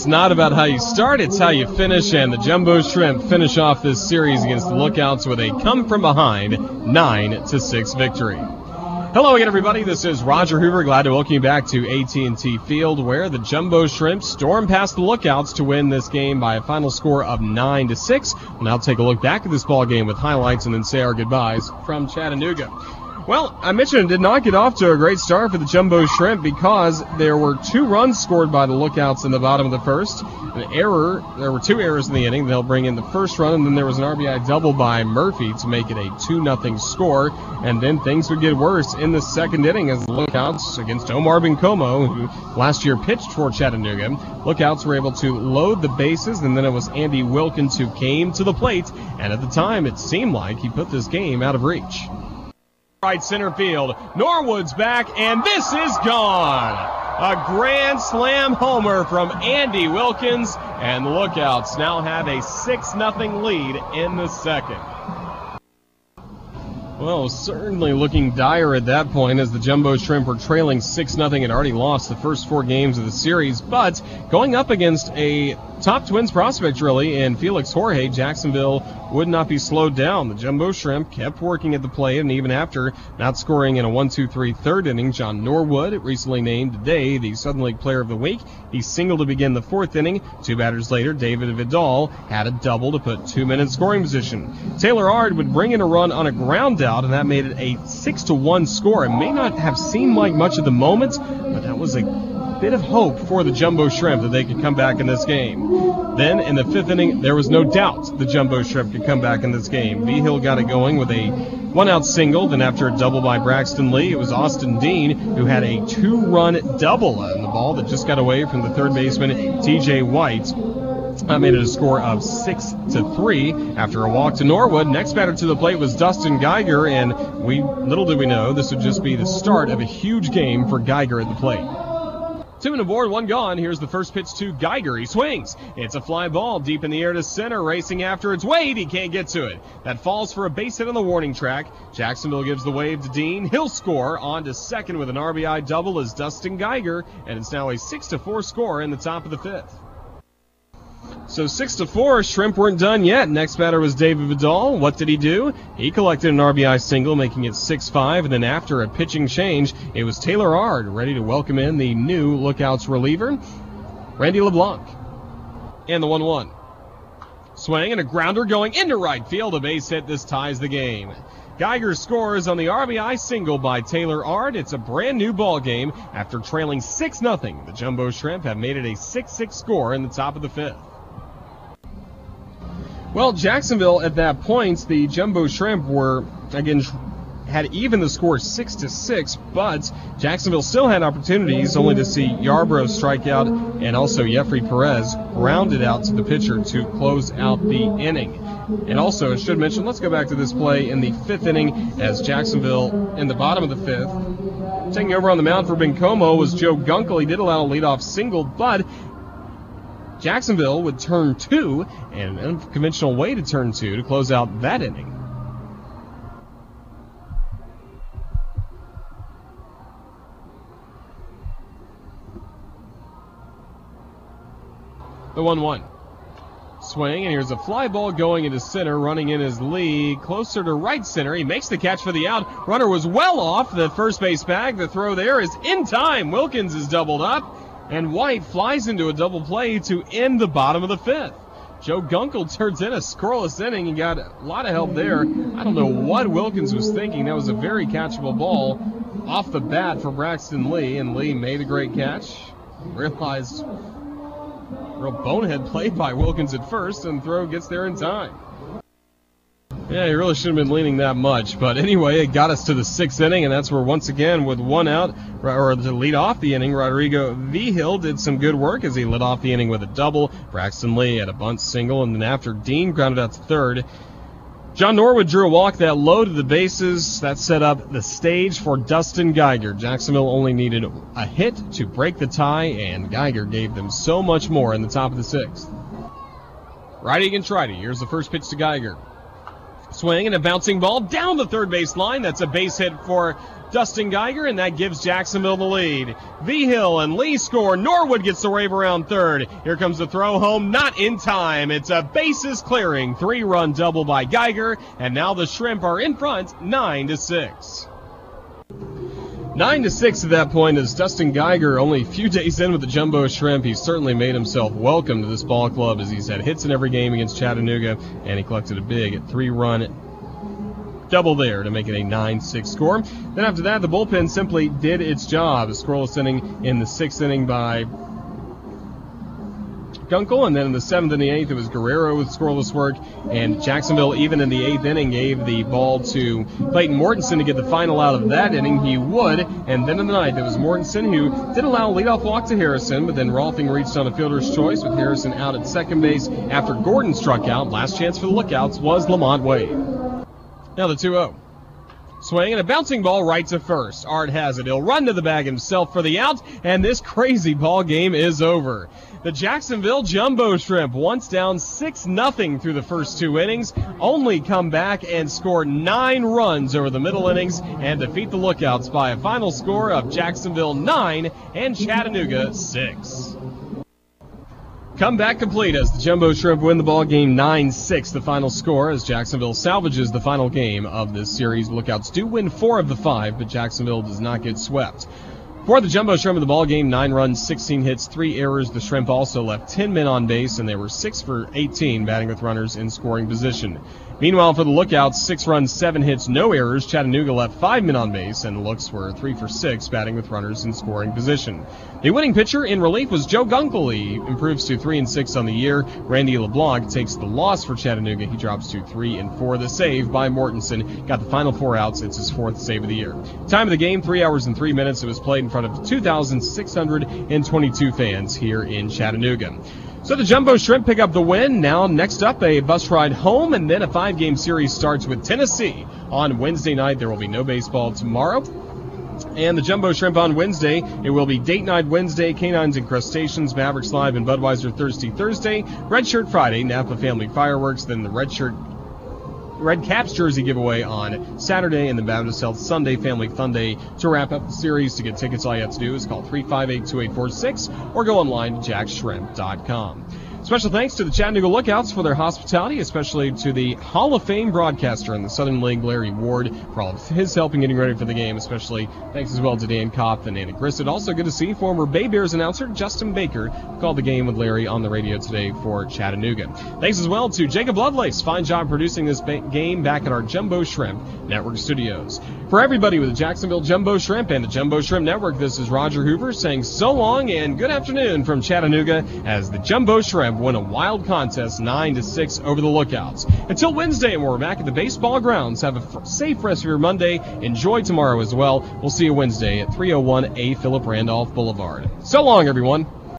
It's not about how you start, it's how you finish, and the Jumbo Shrimp finish off this series against the Lookouts with a come from behind 9 to 6 victory. Hello again, everybody. This is Roger Hoover. Glad to welcome you back to AT&T Field, where the Jumbo Shrimp storm past the Lookouts to win this game by a final score of 9 to 6. We'll now take a look back at this ball game with highlights and then say our goodbyes from Chattanooga. Well, I mentioned it did not get off to a great start for the Jumbo Shrimp because there were two runs scored by the Lookouts in the bottom of the first. An error, there were two errors in the inning. They'll bring in the first run, and then there was an RBI double by Murphy to make it a 2 0 score. And then things would get worse in the second inning as the Lookouts against Omar Bencomo, who last year pitched for Chattanooga. Lookouts were able to load the bases, and then it was Andy Wilkins who came to the plate. And at the time, it seemed like he put this game out of reach. Right center field. Norwood's back, and this is gone. A grand slam homer from Andy Wilkins, and the Lookouts now have a 6 0 lead in the second. Well, certainly looking dire at that point as the Jumbo Shrimp were trailing 6 0 and already lost the first four games of the series. But going up against a top Twins prospect, really, in Felix Jorge, Jacksonville would not be slowed down. The Jumbo Shrimp kept working at the plate, and even after not scoring in a 1 2 3 third inning, John Norwood, recently named today the Southern League Player of the Week, he singled to begin the fourth inning. Two batters later, David Vidal had a double to put two men in scoring position. Taylor Ard would bring in a run on a ground out, and that made it a 6 to 1 score. It may not have seemed like much at the moment, but that was a bit of hope for the Jumbo Shrimp that they could come back in this game. Then in the fifth inning, there was no doubt the Jumbo Shrimp could come back in this game. Vigil got it going with a one out single. Then after a double by Braxton Lee, it was Austin Dean who had a two run double on the ball that just got away from the third baseman TJ White. That made it a score of six to three after a walk to Norwood. Next batter to the plate was Dustin Geiger, and we little did we know this would just be the start of a huge game for Geiger at the plate. Two and aboard, one gone. Here's the first pitch to Geiger. He swings. It's a fly ball deep in the air to center, racing after it's Wade. He can't get to it. That falls for a base hit on the warning track. Jacksonville gives the wave to Dean. He'll score on to second with an RBI double as Dustin Geiger, and it's now a 6 to 4 score in the top of the fifth. So six to four, Shrimp weren't done yet. Next batter was David Vidal. What did he do? He collected an RBI single, making it 6-5, and then after a pitching change, it was Taylor Ard ready to welcome in the new Lookouts reliever, Randy LeBlanc. And the 1-1. Swing and a grounder going into right field. A base hit. This ties the game. Geiger scores on the RBI single by Taylor Ard. It's a brand new ball game after trailing 6 0. The Jumbo Shrimp have made it a 6 6 score in the top of the fifth. Well, Jacksonville at that point, the Jumbo Shrimp were again had even the score six to six, but Jacksonville still had opportunities, only to see Yarbrough strike out and also Jeffrey Perez grounded out to the pitcher to close out the inning. And also, I should mention, let's go back to this play in the fifth inning as Jacksonville in the bottom of the fifth. Taking over on the mound for Bencomo was Joe Gunkel. He did allow a leadoff single, but Jacksonville would turn two, and an unconventional way to turn two to close out that inning. The 1 1. Swing, and here's a fly ball going into center, running in his Lee, closer to right center. He makes the catch for the out. Runner was well off the first base bag. The throw there is in time. Wilkins is doubled up and White flies into a double play to end the bottom of the fifth. Joe Gunkel turns in a scoreless inning and got a lot of help there. I don't know what Wilkins was thinking. That was a very catchable ball off the bat for Braxton Lee, and Lee made a great catch. Realized real bonehead play by Wilkins at first, and throw gets there in time. Yeah, he really shouldn't have been leaning that much. But anyway, it got us to the sixth inning, and that's where, once again, with one out, or to lead off the inning, Rodrigo Vigil did some good work as he led off the inning with a double. Braxton Lee had a bunt single, and then after Dean grounded out to third, John Norwood drew a walk that loaded the bases. That set up the stage for Dustin Geiger. Jacksonville only needed a hit to break the tie, and Geiger gave them so much more in the top of the sixth. Righty against righty. Here's the first pitch to Geiger. Swing and a bouncing ball down the third base line. That's a base hit for Dustin Geiger, and that gives Jacksonville the lead. Vigil and Lee score. Norwood gets the wave around third. Here comes the throw home, not in time. It's a bases clearing three run double by Geiger, and now the Shrimp are in front, nine to six. Nine to six at that point as Dustin Geiger, only a few days in with the Jumbo Shrimp, he certainly made himself welcome to this ball club as he's had hits in every game against Chattanooga, and he collected a big three-run double there to make it a 9-6 score. Then after that, the bullpen simply did its job. A scoreless inning in the sixth inning by Gunkel, and then in the seventh and the eighth, it was Guerrero with scoreless work, and Jacksonville, even in the eighth inning, gave the ball to Clayton Mortensen to get the final out of that inning. He would, and then in the ninth, it was Mortensen who did allow a leadoff walk to Harrison, but then Rolfing reached on a fielder's choice with Harrison out at second base after Gordon struck out. Last chance for the lookouts was Lamont Wade. Now the 2 0. Swing and a bouncing ball right to first. Ard has it. He'll run to the bag himself for the out, and this crazy ball game is over. The Jacksonville Jumbo Shrimp, once down 6 0 through the first two innings, only come back and score nine runs over the middle innings and defeat the Lookouts by a final score of Jacksonville 9 and Chattanooga 6. Comeback complete as the Jumbo Shrimp win the ball game 9-6, the final score as Jacksonville salvages the final game of this series. Lookouts do win four of the five, but Jacksonville does not get swept. For the Jumbo Shrimp in the ball game, nine runs, 16 hits, three errors. The Shrimp also left 10 men on base, and they were six for 18 batting with runners in scoring position. Meanwhile, for the Lookouts, six runs, seven hits, no errors. Chattanooga left five men on base, and the Looks were three for six, batting with runners in scoring position. The winning pitcher in relief was Joe Gunkel. He improves to three and six on the year. Randy LeBlanc takes the loss for Chattanooga. He drops to three and four. The save by Mortensen got the final four outs. It's his fourth save of the year. Time of the game, three hours and three minutes. It was played in front of 2,622 fans here in Chattanooga. So the Jumbo Shrimp pick up the win. Now, next up, a bus ride home, and then a five game series starts with Tennessee on Wednesday night. There will be no baseball tomorrow. And the Jumbo Shrimp on Wednesday. It will be Date Night Wednesday, Canines and Crustaceans, Mavericks Live, and Budweiser Thursday Thursday, Red Shirt Friday, Napa Family Fireworks, then the Red Shirt Red Caps jersey giveaway on Saturday and the Baptist Health Sunday Family Fun Day. To wrap up the series, to get tickets, all you have to do is call 358 2846 or go online to jaxshrimp.com. Special thanks to the Chattanooga Lookouts for their hospitality, especially to the Hall of Fame broadcaster in the Southern League, Larry Ward, for all of his help in getting ready for the game. Especially thanks as well to Dan Kopp and Anna Grissett. Also good to see former Bay Bears announcer Justin Baker called the game with Larry on the radio today for Chattanooga. Thanks as well to Jacob Lovelace. Fine job producing this ba- game back at our Jumbo Shrimp Network studios. For everybody with the Jacksonville Jumbo Shrimp and the Jumbo Shrimp Network, this is Roger Hoover saying so long and good afternoon from Chattanooga as the Jumbo Shrimp win a wild contest 9 to 6 over the Lookouts. Until Wednesday, we're back at the baseball grounds, have a safe rest of your Monday. Enjoy tomorrow as well. We'll see you Wednesday at 301 A Philip Randolph Boulevard. So long, everyone.